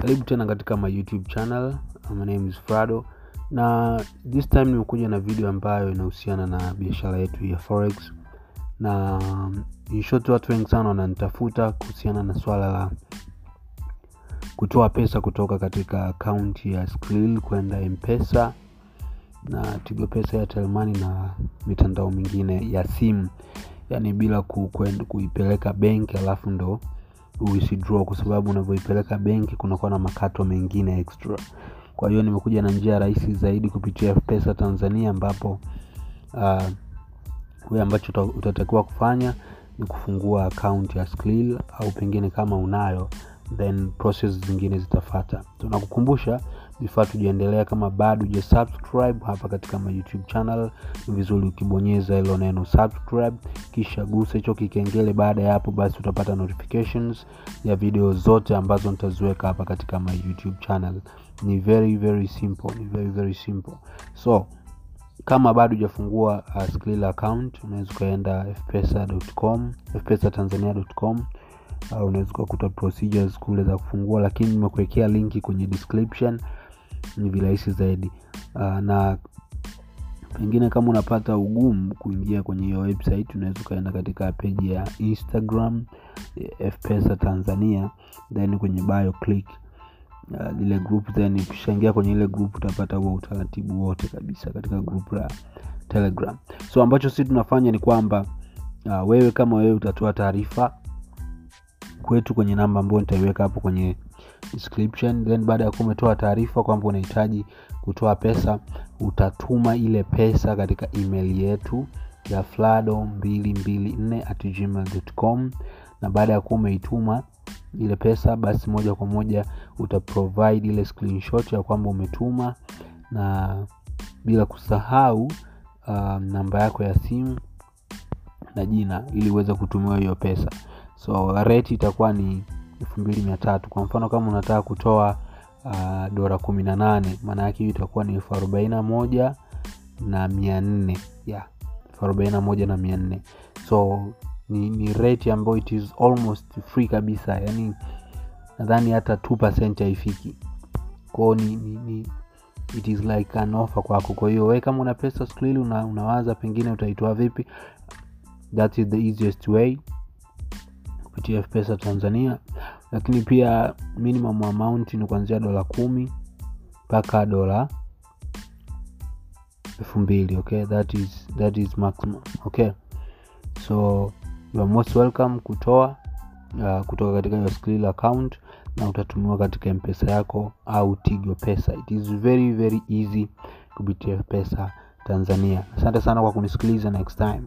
karibu tena katika my youtube channel. My name is frado. Na this time nimekuja na video ambayo inahusiana na biashara yetu ya forex. Na in watu wengi sana wananitafuta kuhusiana na swala la kutoa pesa kutoka katika akaunti ya skrill kwenda mpesa na tigo pesa ya telmani na mitandao mingine ya simu. Yaani bila ku, kuipeleka benki alafu ndo uisidraw kwa sababu unavyoipeleka benki kunakuwa na makato mengine extra. Kwa hiyo nimekuja na njia rahisi zaidi kupitia pesa tanzania ambapo uh, we ambacho utatakiwa kufanya ni kufungua akaunti ya skrill au pengine kama unayo then process zingine zitafata. Tunakukumbusha before tujaendelea kama bado uja subscribe hapa katika my youtube channel. Ni vizuri ukibonyeza hilo neno subscribe kisha gusa hicho kikengele. Baada ya hapo basi utapata notifications ya video zote ambazo nitaziweka hapa katika my youtube channel. Ni very very simple ni very very simple. So kama bado hujafungua uh, skrill account unaweza ukaenda fpesa.com fpesatanzania.com uh, unaweza ukakuta procedures kule za kufungua lakini nimekuwekea linki kwenye description ni virahisi zaidi. Uh, na pengine kama unapata ugumu kuingia kwenye hiyo website unaweza ukaenda katika peji ya instagram fpesa tanzania then kwenye bio click. Uh, group then ukishaingia kwenye ile group utapata huo utaratibu wote kabisa katika group la telegram. So ambacho sisi tunafanya ni kwamba uh, wewe kama wewe utatoa taarifa kwetu kwenye namba ambayo nitaiweka hapo kwenye description then baada ya kuwa umetoa taarifa kwamba unahitaji kutoa pesa utatuma ile pesa katika email yetu ya flado 224 at na baada ya kuwa umeituma ile pesa basi moja kwa moja utaprovide ile screenshot ya kwamba umetuma. Na bila kusahau uh, namba yako ya simu na jina ili uweze kutumiwa hiyo pesa. So rate itakuwa ni elfu mbili mia tatu. Kwa mfano kama unataka kutoa uh, dola kumi na nane maana yake hiyo itakuwa ni elfu arobaini moja na mia nne. Yeah elfu arobaini moja na mia nne. So ni, ni rate ambayo it is almost free kabisa. Yani nadhani hata 2 haifiki. Kwao ni, ni, ni it is like an offer kwako. Kwa hiyo we kama una pesa skrill una, unawaza pengine utaitoa vipi? That is the easiest way. Kupitia pesa tanzania lakini pia minimum amount ni kuanzia dola kumi mpaka dola elfu mbili okay? That is, that is maximum okay? So you are most welcome kutoa uh, kutoka katika your skrill account na utatumiwa katika mpesa yako au tigo pesa. It is very very easy kupitia pesa tanzania. Asante sana kwa kunisikiliza next time